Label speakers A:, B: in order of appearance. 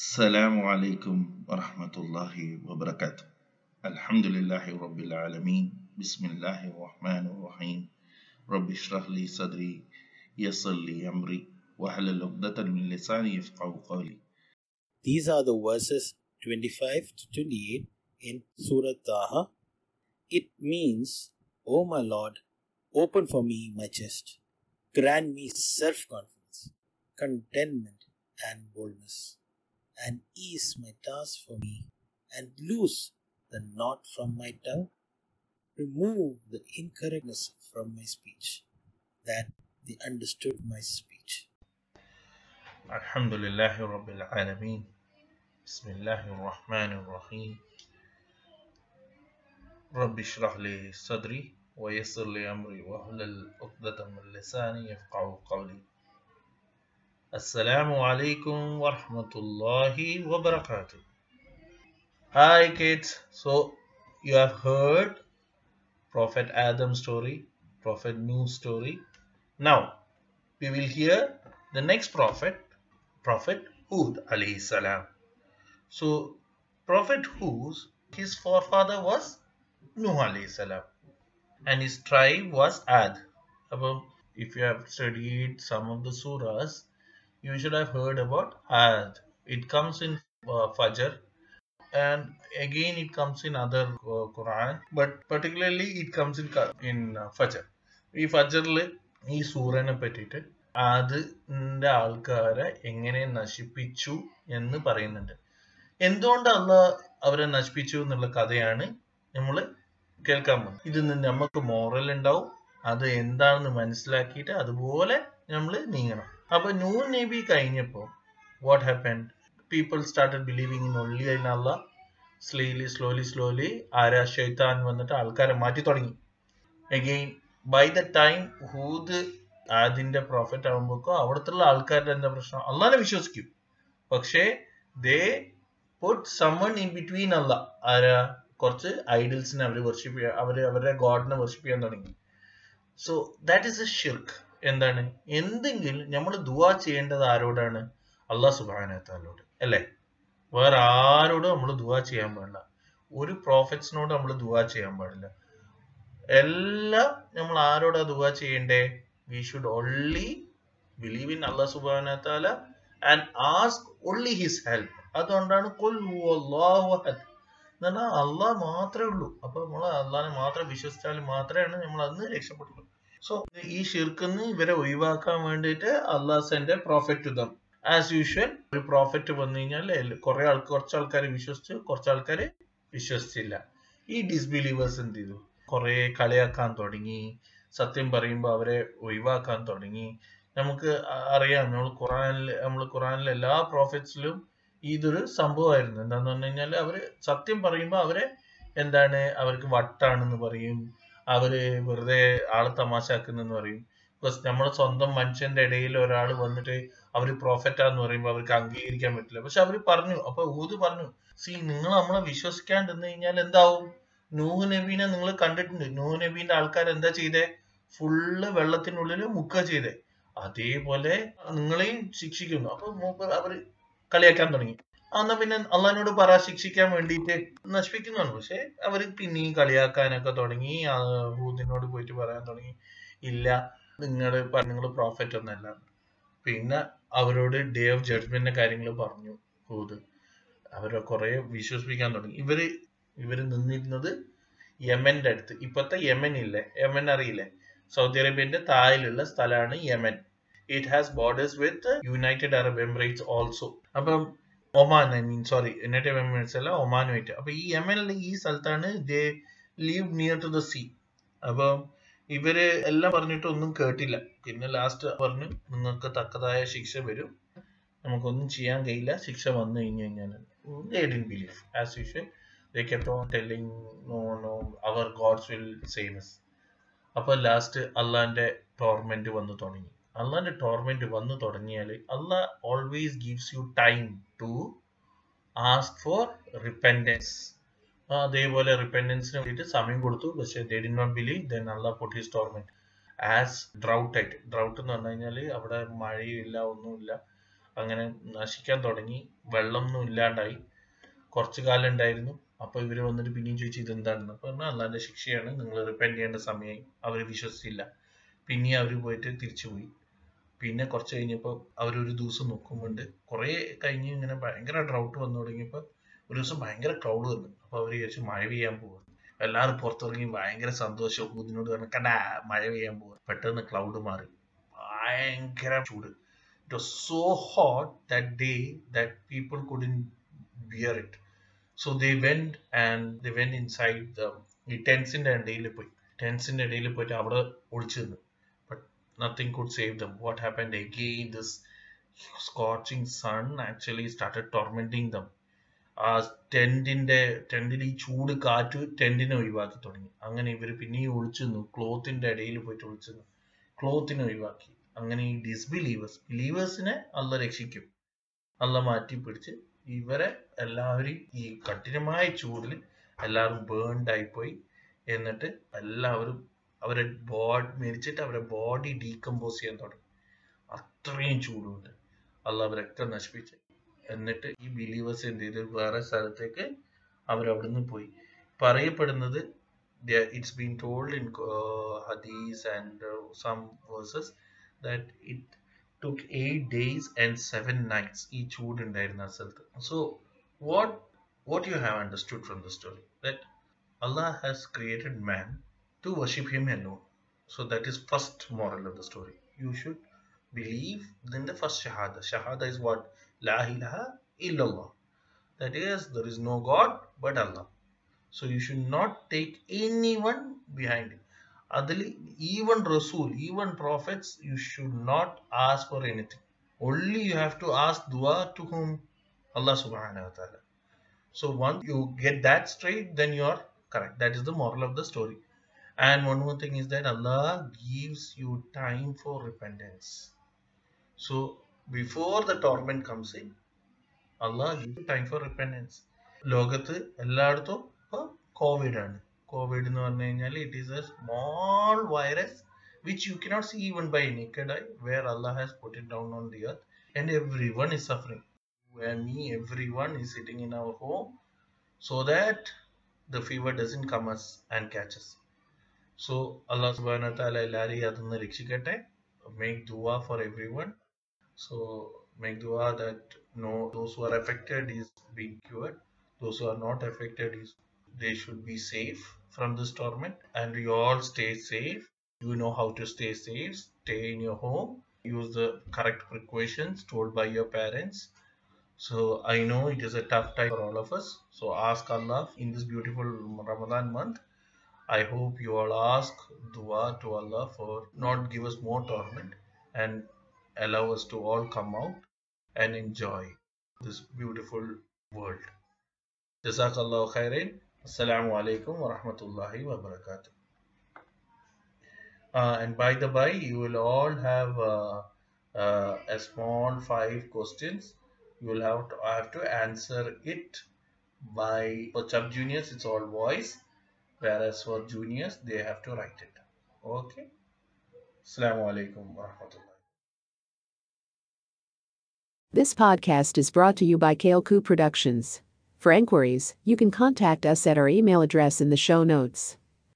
A: السلام عليكم ورحمة الله وبركاته الحمد لله رب العالمين بسم الله الرحمن الرحيم رب اشرح لي صدري يسر لي أمري واحلل عقدة من لساني يفقه قولي
B: These are the verses 25 to 28 in Surah Taha. It means, O my Lord, open for me my chest, grant me self confidence, contentment, and boldness, and ease my task for me, and loose the knot from my tongue. Remove the incorrectness from my speech, that they understood my speech.
A: الحمد لله رب العالمين بسم الله الرحمن الرحيم رب اشرح لي صدري ويسر لي أمري واحلل عقدة من لساني يفقه قولي Assalamu alaikum warahmatullahi wabarakatuh. Hi kids. So you have heard Prophet Adam story, Prophet Nuh story. Now we will hear the next prophet, Prophet Hud alayhi salam. So Prophet Hud, his forefather was Nuh alayhi salam and his tribe was Ad. Above, if you have studied some of the surahs, you should have heard about ayat. It comes in uh, Fajr and again it comes in other uh, Quran, but particularly it comes in in uh, Fajr. ഈ ഫജറിൽ ഈ സൂറനെ പറ്റിയിട്ട് അതിന്റെ ആൾക്കാരെ എങ്ങനെ നശിപ്പിച്ചു എന്ന് പറയുന്നുണ്ട് എന്തുകൊണ്ട് അല്ല അവരെ നശിപ്പിച്ചു എന്നുള്ള കഥയാണ് നമ്മൾ കേൾക്കാൻ പോകുന്നത് ഇതിൽ നിന്ന് നമുക്ക് മോറൽ ഉണ്ടാവും അത് എന്താണെന്ന് മനസ്സിലാക്കിയിട്ട് അതുപോലെ നമ്മൾ നീങ്ങണം. അപ്പൊ ന്യൂ നബി കഴിഞ്ഞപ്പോ what happen people started believing in only in slowly slowly slowly ആരാ ഷെയ്ത്താൻ വന്നിട്ട് ആൾക്കാരെ മാറ്റി തുടങ്ങി. Again by the time Hud ആദിന്റെ പ്രോഫിറ്റ് ആകുമ്പോഴേക്കോ അവിടുത്തെ ആൾക്കാരുടെ എന്താ പ്രശ്നം? അള്ളാനെ വിശ്വസിക്കും. പക്ഷേ they put someone in between അല്ല ആരാ? കുറച്ച് ഐഡൽസിനെ അവർ വർഷിപ്പ് അവർ അവരുടെ ഗോഡിനെ വർഷിപ്പ് ചെയ്യാൻ തുടങ്ങി. സോ ദാറ്റ് ഇസ് എ ഷിർക്ക് എന്താണ്? എന്തെങ്കിലും നമ്മൾ ദുവാ ചെയ്യേണ്ടത് ആരോടാണ്? അള്ളാഹ് സുബാനത്താലോട് അല്ലേ? വേറെ ആരോടും നമ്മൾ ദുവാ ചെയ്യാൻ പാടില്ല. ഒരു പ്രോഫിറ്റ്സിനോട് നമ്മൾ ദുവാ ചെയ്യാൻ പാടില്ല. എല്ലാം നമ്മൾ ആരോടാ ദുവാ ചെയ്യണ്ടേ? We should only believe in Allah സുബാനത്താല and ask only his help അതുകൊണ്ടാണ് കൊൽ അള്ളാഹു അഹദ്. എന്ന് പറഞ്ഞാൽ അള്ളാഹ് മാത്രമേ ഉള്ളൂ. അപ്പൊ നമ്മൾ അള്ളാഹിനെ മാത്രം വിശ്വസിച്ചാൽ മാത്രമേ നമ്മൾ അന്ന് രക്ഷപ്പെട്ടുള്ളൂ. സോ ഈ ഷിർക്കുന്ന് ഇവരെ ഒഴിവാക്കാൻ വേണ്ടിയിട്ട് Allah sent a prophet them as usual ഒരു പ്രോഫിറ്റ് വന്നു കഴിഞ്ഞാൽ കുറെ ആൾ കുറച്ച് ആൾക്കാർ വിശ്വസിച്ചു കുറച്ച് ആൾക്കാർ വിശ്വസിച്ചില്ല. ഈ ഡിസ്ബിലീവേഴ്സ് എന്ത് ചെയ്തു? കുറെ കളിയാക്കാൻ തുടങ്ങി. സത്യം പറയുമ്പോൾ അവരെ ഒഴിവാക്കാൻ തുടങ്ങി. നമുക്ക് അറിയാം നമ്മൾ ഖുറാനിൽ നമ്മൾ ഖുറാനിലെ എല്ലാ പ്രോഫിറ്റ്സിലും ഇതൊരു സംഭവമായിരുന്നു. എന്താന്ന് പറഞ്ഞു കഴിഞ്ഞാൽ അവർ സത്യം പറയുമ്പോൾ അവരെ എന്താണ് അവർക്ക് വട്ടാണെന്ന് പറയും. അവർ വെറുതെ ആളെ തമാശാക്കുന്നെന്ന് പറയും. ബിക്കോസ് നമ്മുടെ സ്വന്തം മനുഷ്യന്റെ ഇടയിൽ ഒരാൾ വന്നിട്ട് അവർ പ്രോഫറ്റാന്ന് പറയുമ്പോൾ അവർക്ക് അംഗീകരിക്കാൻ പറ്റില്ല. പക്ഷെ അവർ പറഞ്ഞു. അപ്പൊ ഊത് പറഞ്ഞു. സി നിങ്ങൾ നമ്മളെ വിശ്വസിക്കാണ്ടിരുന്നു കഴിഞ്ഞാൽ എന്താവും? നൂഹ് നബീനെ നിങ്ങൾ കണ്ടിട്ടുണ്ട്. നൂഹ് നബീന്റെ ആൾക്കാർ എന്താ ചെയ്തേ? ഫുള്ള് വെള്ളത്തിനുള്ളിൽ മുക്കുക ചെയ്തേ. അതേപോലെ നിങ്ങളെയും ശിക്ഷിക്കുന്നു. അപ്പൊ അവർ കളിയാക്കാൻ തുടങ്ങി. എന്നാ പിന്നെ അള്ളഹാനോട് പറ ശിക്ഷിക്കാൻ വേണ്ടിയിട്ട് നശിപ്പിക്കുന്നതാണ് പക്ഷെ അവർ പിന്നെയും കളിയാക്കാനൊക്കെ തുടങ്ങി. ഹൂദിനോട് പോയിട്ട് പറയാൻ തുടങ്ങി. ഇല്ല നിങ്ങൾ നിങ്ങൾ പ്രോഫിറ്റ് ഒന്നല്ല പിന്നെ അവരോട് ഡേ ഓഫ് ജഡ്ജ്മെന്റിന്റെ കാര്യങ്ങൾ പറഞ്ഞു ഹൂദ്. അവരെ കുറെ വിശ്വസിപ്പിക്കാൻ തുടങ്ങി. ഇവർ ഇവർ നിന്നിരുന്നത് യമന്റെ അടുത്ത്. ഇപ്പത്തെ യമൻ ഇല്ലേ? യമൻ അറിയില്ലേ? സൗദി അറേബ്യന്റെ താഴിലുള്ള സ്ഥലമാണ് Yemen. It has borders with United Arab Emirates also അപ്പം Oman I mean sorry United Emirates അല്ല ഒമാനുമായിട്ട് അപ്പൊ ഈ യമനിലെ ഈ സ്ഥലത്താണ് they live near to the sea. അപ്പൊ ഇവർ എല്ലാം പറഞ്ഞിട്ട് ഒന്നും കേട്ടില്ല. പിന്നെ ലാസ്റ്റ് പറഞ്ഞു നിങ്ങൾക്ക് തക്കതായ ശിക്ഷ വരും. നമുക്കൊന്നും ചെയ്യാൻ കഴിയില്ല. ശിക്ഷ വന്നു കഴിഞ്ഞു കഴിഞ്ഞാൽ അപ്പൊ ലാസ്റ്റ് അള്ളാന്റെ ടോർമെന്റ് വന്നു തുടങ്ങി. അള്ളാന്റെ ടോർമെന്റ് വന്നു തുടങ്ങിയാൽ Allah always gives you time to ask for repentance അതേപോലെ റിപ്പൻഡൻസിന് വേണ്ടിയിട്ട് സമയം കൊടുത്തു. പക്ഷേ they did not believe then Allah put his torment as drought ആയിട്ട് ഡ്രൗട്ട് എന്ന് പറഞ്ഞു കഴിഞ്ഞാൽ അവിടെ മഴയില്ല ഒന്നുമില്ല. അങ്ങനെ നശിക്കാൻ തുടങ്ങി. വെള്ളമൊന്നും ഇല്ലാണ്ടായി. കുറച്ചു കാലം ഉണ്ടായിരുന്നു. അപ്പൊ ഇവർ വന്നിട്ട് പിന്നെയും ചോദിച്ചു ഇത് എന്താണെന്ന് അപ്പൊ പറഞ്ഞാൽ അള്ളാന്റെ ശിക്ഷയാണ്. നിങ്ങൾ റിപ്പൻഡ് ചെയ്യേണ്ട സമയമായി അവർ വിശ്വസിച്ചില്ല. പിന്നെ അവർ പോയിട്ട് തിരിച്ചുപോയി. പിന്നെ കുറച്ച് കഴിഞ്ഞപ്പോൾ അവരൊരു ദിവസം നോക്കുമ്പോണ്ട് കുറേ കഴിഞ്ഞ് ഇങ്ങനെ ഭയങ്കര ഡ്രൗട്ട് വന്നു തുടങ്ങിയപ്പോൾ ഒരു ദിവസം ഭയങ്കര ക്രൗഡ് വന്നു. അപ്പൊ അവർ വിചാരിച്ചു മഴ പെയ്യാൻ പോകും എല്ലാവരും പുറത്തിറങ്ങി ഭയങ്കര സന്തോഷം. ഊതിനോട് പറഞ്ഞു കണ്ടാ മഴ പെയ്യാൻ പോകും പെട്ടെന്ന് ക്ലൗഡ് മാറി. ഭയങ്കര ചൂട്. It was so hot that day that people couldn't bear it so they went and they went inside the ഈ ടെൻസിന്റെ ഇടയിൽ പോയി. ടെൻസിന്റെ ഇടയിൽ പോയിട്ട് അവിടെ ഒളിച്ചു നിന്നു. But could save them. What happened again? This scorching sun actually started tormenting them. ആ ടെന്റിന്റെ ടെന്റിൽ ഈ ചൂട് കാറ്റ് ടെന്റിനെ ഒഴിവാക്കി തുടങ്ങി അങ്ങനെ ഇവർ പിന്നെയും ഒളിച്ചു നിന്നു ക്ലോത്തിന്റെ ഇടയിൽ പോയിട്ട് ഒളിച്ചു നിന്നു ക്ലോത്തിനെ ഒഴിവാക്കി അങ്ങനെ ഈ ഡിസ്ബിലീവേഴ്സ് ബിലീവേഴ്സിനെ അല്ല രക്ഷിക്കും അല്ല മാറ്റി പിടിച്ച് ഇവരെ എല്ലാവരും ഈ കഠിനമായ ചൂടിൽ എല്ലാവരും ബേൺഡ് ആയിപ്പോയി എന്നിട്ട് എല്ലാവരും അവരെ ബോഡി മരിച്ചിട്ട് അവരെ ബോഡി ഡീകമ്പോസ് ചെയ്യാൻ തുടങ്ങി. അത്രയും ചൂടുണ്ട്. അല്ല അവരൊക്കെ നശിപ്പിച്ച്. എന്നിട്ട് ഈ ബിലീവേഴ്സ് എന്ത് ചെയ്തു? വേറെ സ്ഥലത്തേക്ക് അവരവിടുന്ന് പോയി. പറയപ്പെടുന്നത് ഇറ്റ്സ് ബീൻ ടോൾഡ് ഇൻ ഹദീസ് and some verses that it took eight days and seven nights ഈ ചൂട് ഉണ്ടായിരുന്ന ആ സ്ഥലത്ത്. So what what you have understood from the story that Allah has created man to worship him alone. So that is first moral of the story. You should believe then the first shahada. Shahada is what? La ilaha illallah. That is, there is no God but Allah. So you should not take anyone behind it. Adli, even Rasul, even prophets, you should not ask for anything. Only you have to ask dua to whom? Allah subhanahu wa ta'ala. So once you get that straight, then you are correct. That is the moral of the story and one more thing is that allah gives you time for repentance so before the torment comes in allah gives you time for repentance ലോകത്ത് എല്ലായിടത്തും ഇപ്പൊ Covid ആണ് Covid എന്ന് പറഞ്ഞു കഴിഞ്ഞാൽ it is a small virus which you cannot see even by naked eye where allah has put it down on the earth and everyone is suffering you and me everyone is sitting in our home so that the fever doesn't come us and catch us. So Allah subhanahu wa ta'ala എല്ലാരെയും അതിന്ന് രക്ഷിക്കട്ടെ make dua for everyone. So make dua that no those who are affected is being cured. Those who are not affected is they should be safe from this torment and you all stay safe. You know how to stay safe. Stay in your home. Use the correct precautions told by your parents. So I know it is a tough time for all of us. So ask Allah in this beautiful Ramadan month. I hope you all ask dua to Allah for not give us more torment and allow us to all come out and enjoy this beautiful world. Jazakallah khairan. Assalamu alaikum wa rahmatullahi wa barakatuh. Uh, and by the by, you will all have uh, uh, a small five questions you will have to I have to answer it by for sub juniors it's all voice whereas for juniors they have to write it okay assalamu alaikum
C: This podcast is brought to you by Kaleku Productions. For enquiries, you can contact us at our email address in the show notes.